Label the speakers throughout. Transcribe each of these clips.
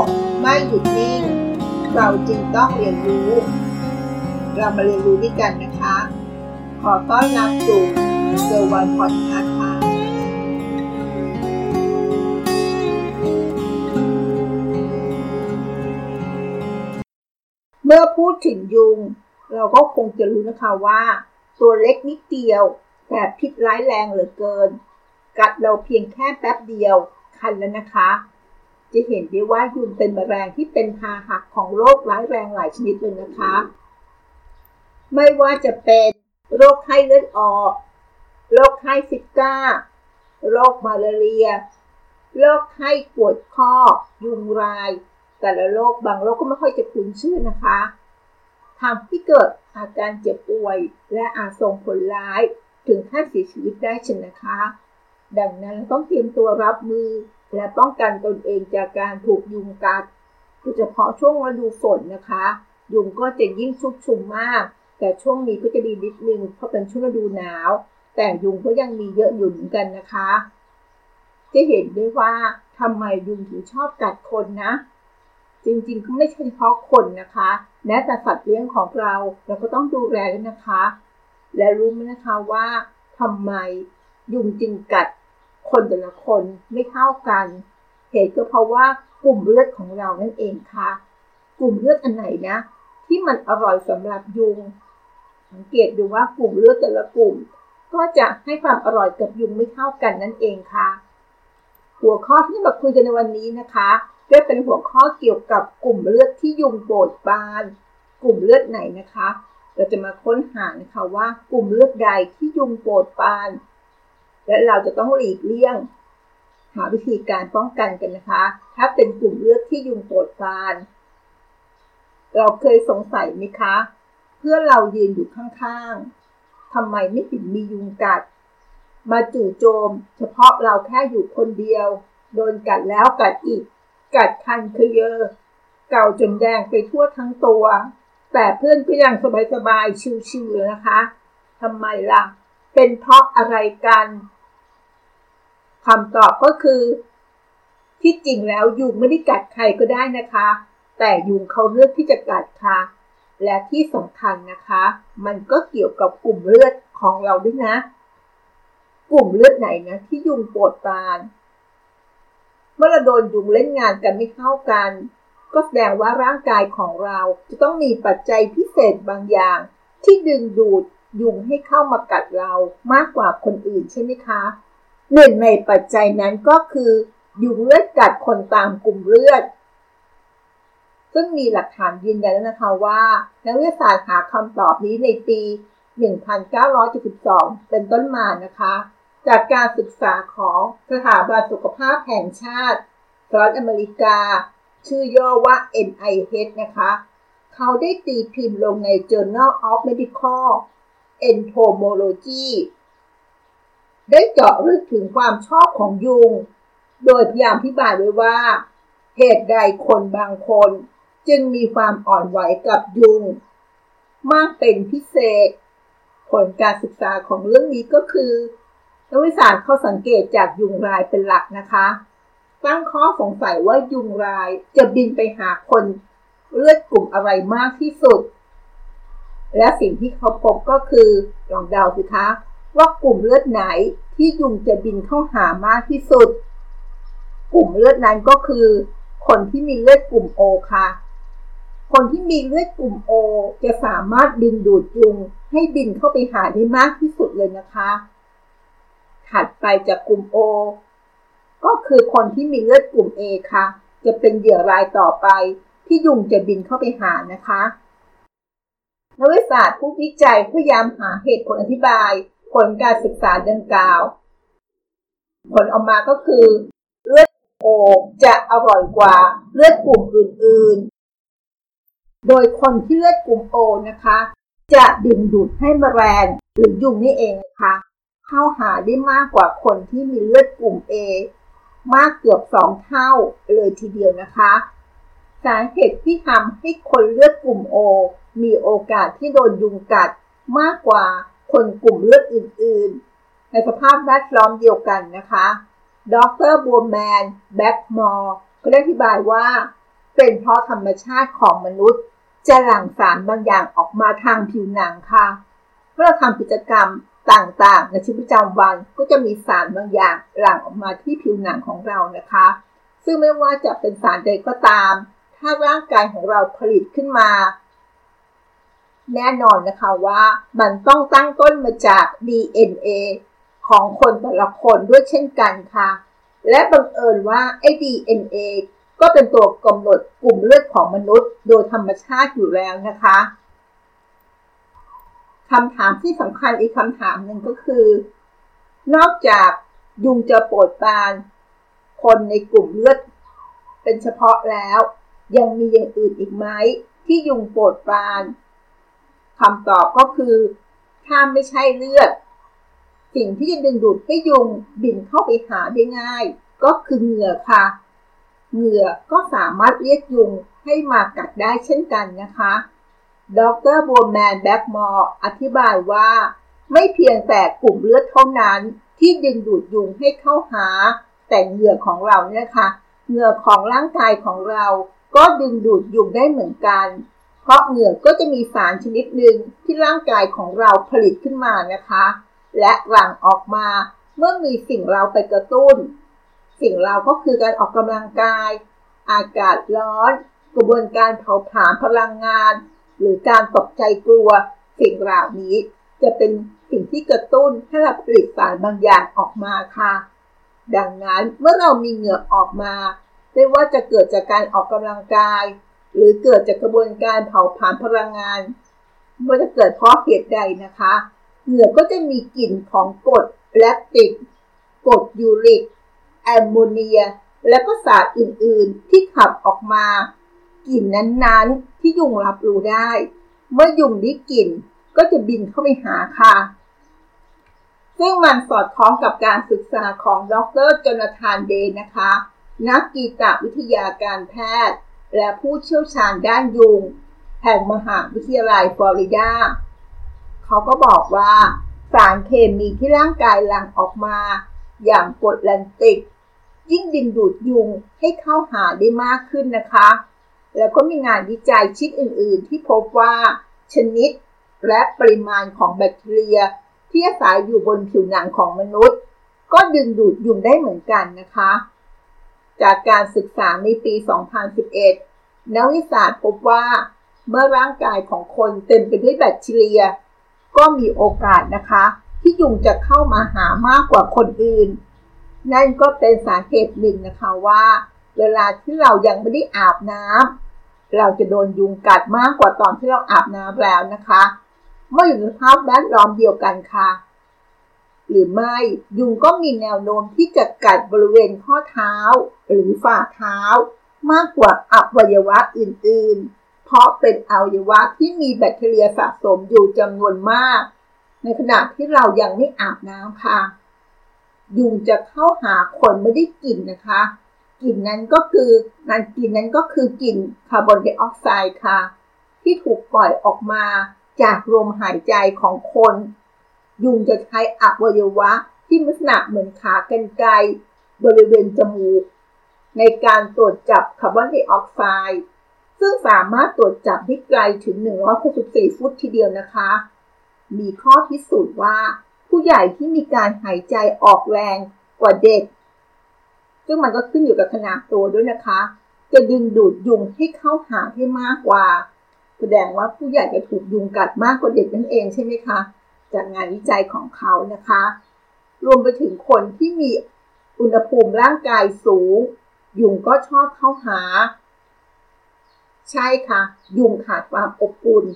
Speaker 1: กไม่หยุดนิ่ง เราจึงต้องเรียนรู้ เรามาเรียนรู้ด้วยกันนะคะ ขอต้อนรับสู่เซอร์วันพอดคาส์ค่ะเมื่อพูดถึงยุง เราก็คงจะรู้นะคะว่า ตัวเล็กนิดเดียว แต่พิษร้ายแรงเหลือเกิน กัดเราเพียงแค่แป๊บเดียวคันแล้วนะคะ จะเห็นได้ว่ายุงเป็นแมลงที่เป็นพาหะของโรคร้ายแรงหลายชนิดเลยนะคะ ไม่ว่าจะเป็นโรคไข้เลือดออก โรคไข้ซิก้า โรคมาลาเรีย โรคไข้ปวดข้อ ยุงลาย แต่ละโรคบางโรคก็ไม่ค่อยจะคุ้นชื่อนะคะทำให้เกิดอาการเจ็บป่วย และอาจส่งผลร้ายถึงขั้นเสียชีวิตได้เช่นนะคะ ดังนั้นต้องเตรียมตัวรับมือ และป้องกันตนเองจากการถูกยุงกัดโดยเฉพาะช่วงฤดูฝนนะคะ ยุงก็จะยิ่งชุกชุมมาก แต่ช่วงนี้ก็จะดีนิดนึงเพราะเป็นช่วงฤดูหนาว แต่ยุงก็ยังมีเยอะอยู่เหมือนกันนะคะ จะเห็นได้ว่าทำไมยุงถึงชอบกัดคนนะ จริงๆก็ไม่ใช่เฉพาะคนนะคะ แม้แต่สัตว์เลี้ยงของเราเราก็ต้องดูแลด้วยนะคะ และรู้ไหมนะคะว่าทำไมยุงจึงกัด คนแต่ละคนไม่เท่ากัน เหตุก็เพราะว่ากลุ่มเลือดของเรานั่นเองค่ะ กลุ่มเลือดอันไหนนะ ที่มันอร่อยสำหรับยุง สังเกตดูว่ากลุ่มเลือดแต่ละกลุ่ม ก็จะให้ความอร่อยกับยุงไม่เท่ากันนั่นเองค่ะ หัวข้อที่มาคุยกันในวันนี้นะคะก็เป็นหัวข้อเกี่ยวกับกลุ่มเลือดที่ยุงโปรดปราน กลุ่มเลือดไหนนะคะ เราจะมาค้นหานะคะว่ากลุ่มเลือดใดที่ยุงโปรดปราน และเราจะต้องหลีกเลี่ยง หาวิธีการป้องกันกันนะคะ ถ้าเป็นกลุ่มเลือดที่ยุงโปรดปาน เราเคยสงสัยไหมคะ เพื่อเรายืนอยู่ข้างๆทำไมไม่เห็นมียุงกัด มาจู่โจม เฉพาะเราแค่อยู่คนเดียว โดนกัดแล้วกัดอีก กัดคันคือเยอะเก่าจนแดงไปทั่วทั้งตัว แต่เพื่อนก็ยังสบายๆชิวๆเลยนะคะทำไมล่ะ เป็นเพราะอะไรกัน คำตอบก็คือ ที่จริงแล้วยุงไม่ได้กัดใครก็ได้นะคะ แต่ยุงเขาเลือกที่จะกัดค่ะ และที่สำคัญนะคะ มันก็เกี่ยวกับกลุ่มเลือดของเราด้วยนะ กลุ่มเลือดไหนนะที่ยุงปวดปราน เมื่อเราโดนยุงเล่นงานกันไม่เข้ากัน ก็แสดงว่าร่างกายของเราจะต้องมีปัจจัยพิเศษบางอย่าง ที่ดึงดูดยุงให้เข้ามากัดเรามากกว่าคนอื่นใช่ไหมคะ หนึ่งในปัจจัยนั้นก็คือ ยุงเลือดกัดคนตามกลุ่มเลือด ซึ่งมีหลักฐานยืนยันแล้วนะคะว่า นักวิทยาศาสตร์หาคำตอบนี้ในปี 1972 เป็นต้นมานะคะ จากการศึกษาของสถาบันสุขภาพแห่งชาติสหรัฐอเมริกา ชื่อย่อว่า NIH นะคะเขาได้ตีพิมพ์ลงใน Journal of Medical Entomology ได้เจาะลึกถึงความชอบของยุง โดยพยายามอธิบายไว้ว่า เหตุใดคนบางคน จึงมีความอ่อนไหวกับยุง มากเป็นพิเศษ ผลการศึกษาของเรื่องนี้ก็คือนักวิทยาศารเขาสังเกตจากยุงลายเป็นหลักนะคะ ตั้งข้อสงสัยว่ายุงลายจะบินไปหาคนเลือดกลุ่มอะไรมากที่สุด และสิ่งที่เขาพบก็คือลองเดาสิคะ ว่ากลุ่มเลือดไหนที่ยุงจะบินเข้าหามากที่สุด กลุ่มเลือดนั้นก็คือ คนที่มีเลือดกลุ่มโอค่ะ คนที่มีเลือดกลุ่มโอจะสามารถดึงดูดยุงให้บินเข้าไปหาได้มากที่สุดเลยนะคะ ถัดไปจากกลุ่มโอก็คือคนที่มีเลือดกลุ่ม A ค่ะ จะเป็นเหยื่อรายต่อไป ที่ยุงจะบินเข้าไปหานะคะนักวิทยาศาสตร์ผู้วิจัยพยายามหาเหตุผลอธิบาย ผลการศึกษาดังกล่าว ผลออกมาก็คือ เลือดโอจะอร่อยกว่าเลือดกลุ่มอื่น ๆ โดยคนที่เลือดกลุ่มโอนะคะ จะดึงดูดให้แมลงหรือยุงนี่เองนะคะเข้าหาได้มากกว่าคนที่มีเลือดกลุ่ม A มากเกือบสองเท่าเลยทีเดียวนะคะ สาเหตุที่ทำให้คนเลือดกลุ่ม O มีโอกาสที่โดนยุงกัดมากกว่า คนกลุ่มเลือดอื่น ๆ ในสภาพแวดล้อมเดียวกันนะคะ ดรบัวแมนแบ็กมอร์ก็ได้อธิบายว่า เป็นเพราะธรรมชาติของมนุษย์ จะหลั่งสารบางอย่างออกมาทางผิวหนังค่ะ เมื่อเราทำกิจกรรมต่างๆ ในชีวิตประจำวันก็จะมีสารบางอย่างหลั่งออกมาที่ผิวหนังของเรานะคะ ซึ่งไม่ว่าจะเป็นสารใดก็ตาม ถ้าร่างกายของเราผลิตขึ้นมา แน่นอนนะคะว่ามันต้องตั้งต้นมาจาก DNA ของคนแต่ละคนด้วยเช่นกันค่ะ และบังเอิญว่าไอ้ DNA ก็เป็นตัวกำหนดกลุ่มเลือดของมนุษย์ โดยธรรมชาติอยู่แล้วนะคะคำถามที่สำคัญอีกคำถามหนึ่งก็คือ นอกจากยุงจะโปรดปราน คนในกลุ่มเลือด เป็นเฉพาะแล้ว ยังมีอย่างอื่นอีกไหมที่ยุงโปรดปราน คำตอบก็คือ ถ้าไม่ใช่เลือด สิ่งที่จะดึงดูดให้ยุงบินเข้าไปหาได้ง่าย ก็คือเหงื่อค่ะ เหงื่อก็สามารถเรียกยุงให้มากัดได้เช่นกันนะคะ ดรบัวแมนแบ็กมอร์อธิบายว่า ไม่เพียงแต่กลุ่มเลือดเท่านั้นที่ดึงดูดยุงให้เข้าหา แต่เหงื่อของเราเนี่ยค่ะ เหงื่อของร่างกายของเราก็ดึงดูดยุงได้เหมือนกัน เพราะเหงื่อก็จะมีสารชนิดหนึ่งที่ร่างกายของเราผลิตขึ้นมานะคะ และหลั่งออกมาเมื่อมีสิ่งเราไปกระตุ้น สิ่งเราก็คือการออกกำลังกาย อากาศร้อน กระบวนการเผาผลาญพลังงาน หรือการตกใจกลัว สิ่งเหล่านี้จะเป็นสิ่งที่กระตุ้นให้เราผลิตสารบางอย่างออกมาค่ะ ดังนั้นเมื่อเรามีเหงื่อออกมา ไม่ว่าจะเกิดจากการออกกำลังกาย หรือเกิดจากกระบวนการเผาผลาญพลังงานว่าจะเกิดเพราะเหตุใดนะคะ เหงื่อก็จะมีกลิ่นของกรดแลคติกกรดยูริก แอมโมเนีย และก็สารอื่นๆที่ขับออกมากลิ่นนั้นๆที่ยุงรับรู้ได้ เมื่อยุงได้กลิ่นก็จะบินเข้าไปหาค่ะ ซึ่งมันสอดคล้องกับการศึกษาของดรจนาธานเดย์นะคะ นักกีตวิทยาการแพทย์ และผู้เชี่ยวชาญด้านยุง แห่งมหาวิทยาลัยฟลอริดา เขาก็บอกว่า สารเคมีที่ร่างกายหลั่งออกมา อย่างกรดแลนติก ยิ่งดึงดูดยุงให้เข้าหาได้มากขึ้นนะคะ แล้วก็มีงานวิจัยชิ้นอื่น ๆ ที่พบว่า ชนิดและปริมาณของแบคทีเรีย ที่อาศัยอยู่บนผิวหนังของมนุษย์ ก็ดึงดูดยุงได้เหมือนกันนะคะ จากการศึกษาในปี 2011 นักวิทยาศาสตร์พบว่า เมื่อร่างกายของคนเต็มไปด้วยแบคทีเรีย ก็มีโอกาสนะคะ ที่ยุงจะเข้ามาหามากกว่าคนอื่น นั่นก็เป็นสาเหตุหนึ่งนะคะว่า เวลาที่เรายังไม่ได้อาบน้ำเราจะโดนยุงกัดมากกว่าตอนที่เราอาบน้ำแล้วนะคะ เมื่ออยู่ในสภาพแวดล้อมเดียวกันค่ะ หรือไม่ยุงก็มีแนวโน้มที่จะกัดบริเวณข้อเท้า หรือฝ่าเท้า มากกว่าอวัยวะอื่นๆ เพราะเป็นอวัยวะที่มีแบคทีเรียสะสมอยู่จำนวนมาก ในขณะที่เรายังไม่อาบน้ำค่ะ ยุงจะเข้าหาคนไม่ได้กลิ่นนะคะกลิ่นนั้นก็คือนันกลิ่นนั้นก็คือกลิ่นคาร์บอนไดออกไซด์ค่ะ ที่ถูกปล่อยออกมาจากลมหายใจของคน ยุงจะใช้อวัยวะที่ลักษณะเหมือนขากรรไกรบริเวณจมูก ในการตรวจจับคาร์บอนไดออกไซด์ซึ่งสามารถตรวจจับได้ไกลถึง 164 ฟุตทีเดียวนะคะ มีข้อพิสูจน์ว่า ผู้ใหญ่ที่มีการหายใจออกแรงกว่าเด็ก ซึ่งมันก็ขึ้นอยู่กับขนาดตัวด้วยนะคะ จะดึงดูดยุงให้เข้าหาให้มากกว่า แสดงว่าผู้ใหญ่จะถูกยุงกัดมากกว่าเด็กนั่นเองใช่ไหมคะ จากงานวิจัยของเขานะคะ รวมไปถึงคนที่มีอุณหภูมิร่างกายสูง ยุงก็ชอบเข้าหา ใช่ค่ะ ยุงขาดความอบอุ่น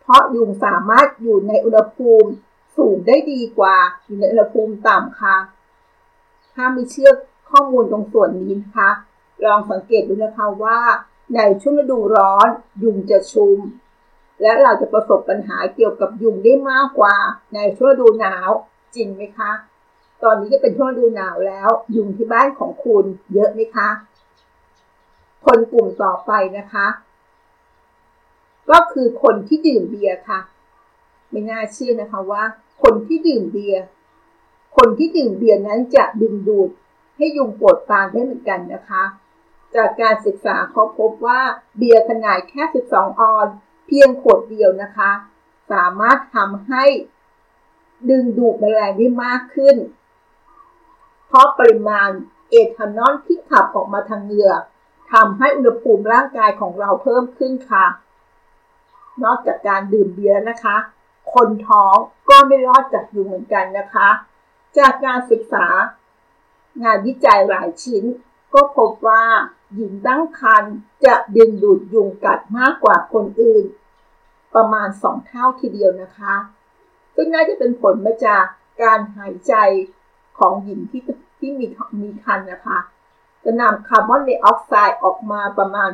Speaker 1: เพราะยุงสามารถอยู่ในอุณหภูมิสูงได้ดีกว่าอยู่ในอุณหภูมิต่ำค่ะ ถ้ามีเชื่อข้อมูลตรงส่วนนี้นะคะ ลองสังเกตดูนะคะว่า ในช่วงฤดูร้อน ยุงจะชุม และเราจะประสบปัญหาเกี่ยวกับยุงได้มากกว่า ในช่วงดูหนาวจริงไหมคะ ตอนนี้ก็เป็นช่วงดูหนาวแล้ว ยุงที่บ้านของคุณเยอะไหมคะ คนกลุ่มต่อไปนะคะ ก็คือคนที่ดื่มเบียร์ค่ะ ไม่น่าเชื่อนะคะว่า คนที่ดื่มเบียร์คนที่ดื่มเบียร์นั้นจะดึงดูดให้ยุงปวดปานได้เหมือนกันนะคะ จากการศึกษาเขาพบว่าเบียร์ขนาดแค่ 12 ออน เพียงขวดเดียวนะคะ สามารถทำให้ดึงดูดแมลงได้มากขึ้น เพราะปริมาณเอทานอลที่ขับออกมาทางเหงื่อทำให้อุณหภูมิร่างกายของเราเพิ่มขึ้นค่ะ นอกจากการดื่มเบียร์นะคะ คนท้องก็ไม่รอดจากยุงเหมือนกันนะคะ จากการศึกษา งานวิจัยหลายชิ้นก็พบว่า หญิงตั้งครรภ์จะดึงดูดยุงกัดมากกว่าคนอื่น ประมาณสองเท่าทีเดียวนะคะ ซึ่งน่าจะเป็นผลมาจากการหายใจของหญิงที่ที่มีมีคันนะคะ จะนำคาร์บอนไดออกไซด์ออกมาประมาณ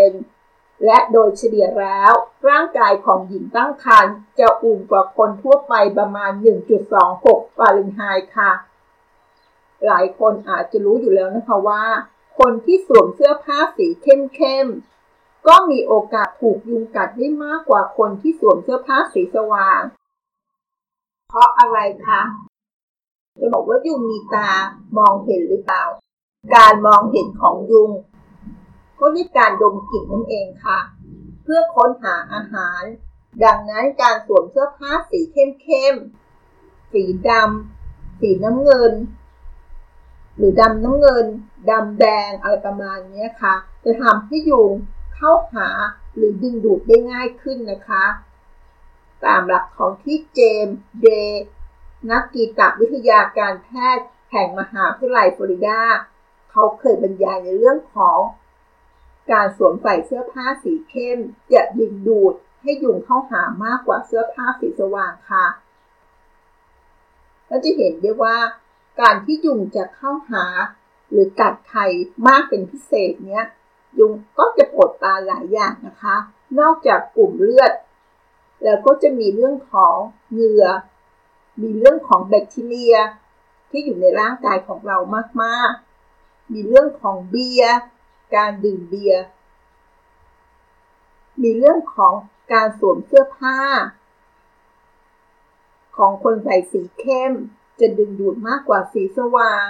Speaker 1: 21%และโดยเฉลี่ยแล้วร่างกายของหญิงตั้งครรภ์จะอุ่นกว่าคนทั่วไปประมาณ 1.26ฟาเรนไฮต์ค่ะ หลายคนอาจจะรู้อยู่แล้วนะคะว่า คนที่สวมเสื้อผ้าสีเข้มๆ ก็มีโอกาสถูกยุงกัดได้มากกว่าคนที่สวมเสื้อผ้าสีสว่าง เพราะอะไรคะ จะบอกว่ายุงมีตามองเห็นหรือเปล่า การมองเห็นของยุง ก็ด้วยการดมกลิ่นนั่นเองค่ะ เพื่อค้นหาอาหาร ดังนั้นการสวมเสื้อผ้าสีเข้มๆ สีดำ สีน้ำเงิน หรือดำน้ำเงินดำแดงอะไรประมาณนี้ค่ะ จะทำให้ยุงเข้าหาหรือดึงดูดได้ง่ายขึ้นนะคะ ตามหลักของที่เจมส์เดย์นักกีตวิทยาการแพทย์แห่งมหาวิทยาลัยฟลอริดา เขาเคยบรรยายในเรื่องของ การสวมใส่เสื้อผ้าสีเข้ม จะดึงดูดให้ยุงเข้าหามากกว่าเสื้อผ้าสีสว่างค่ะเราจะเห็นได้ว่า การที่ยุงจะเข้าหา หรือกัดใครมากเป็นพิเศษเนี้ยยุงก็จะปวดตาหลายอย่างนะคะ นอกจากกลุ่มเลือด แล้วก็จะมีเรื่องของเหงื่อ มีเรื่องของแบคทีเรีย ที่อยู่ในร่างกายของเรามากๆ มีเรื่องของเบียร์ การดื่มเบียร์ มีเรื่องของการสวมเสื้อผ้า ของคนใส่สีเข้ม จะดึงดูดมากกว่าสีสว่าง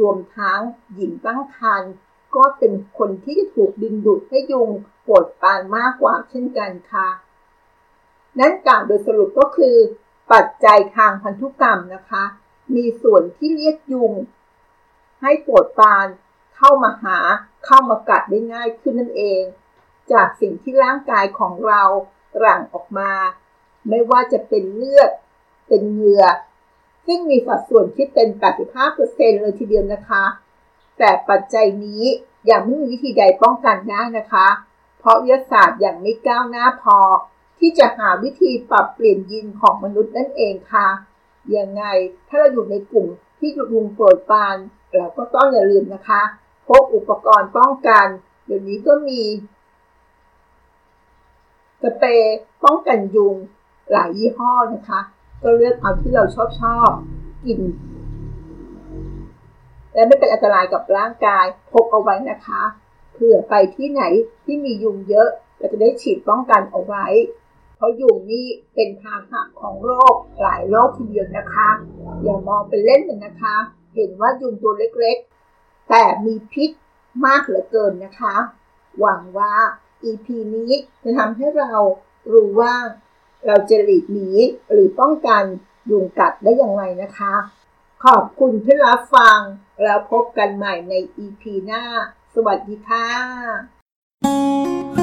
Speaker 1: รวมทั้งหญิงตั้งครรภ์ก็เป็นคนที่จะถูกดึงดูดให้ยุงปวดปานมากกว่าเช่นกันค่ะ นั้นกล่ารโดยสรุปก็คือ ปัจจัยทางพันธุกรรมนะคะ มีส่วนที่เรียกยุง ให้ปวดปานเข้ามาหาเข้ามากัดได้ง่ายขึ้นนั่นเอง จากสิ่งที่ร่างกายของเราหลั่งออกมา ไม่ว่าจะเป็นเลือด เป็นเหงื่อ ซึ่งมีสัดส่วนที่เป็น 85%เลยทีเดียวนะคะ แต่ปัจจัยนี้ยังไม่มีวิธีใดป้องกันได้นะคะ เพราะวิทยาศาสตร์ยังไม่ก้าวหน้าพอ ที่จะหาวิธีปรับเปลี่ยนยีนของมนุษย์นั่นเองค่ะ ยังไงถ้าเราอยู่ในกลุ่มที่ยุงโปรดปานเราก็ต้องอย่าลืมนะคะพกอุปกรณ์ป้องกัน เดี๋ยวนี้ก็มีสเปรย์ป้องกันยุงหลายยี่ห้อนะคะ ก็เลือกเอาที่เราชอบชอบกิน และไม่เป็นอันตรายกับร่างกายพกเอาไว้นะคะเผื่อไปที่ไหนที่มียุงเยอะเราจะได้ฉีดป้องกันเอาไว้ เพราะยุงนี่เป็นพาหะของโรคหลายโรคทีเดียวนะคะ อย่ามองเป็นเล่นเลยนะคะ เห็นว่ายุงตัวเล็กๆ แต่มีพิษมากเหลือเกินนะคะ หวังว่า EP นี้จะทำให้เรารู้ว่า เราจะหลีกหนีหรือป้องกันยุงกัดได้อย่างไรนะคะ ขอบคุณที่รับฟัง แล้วพบกันใหม่ใน EP หน้า สวัสดีค่ะ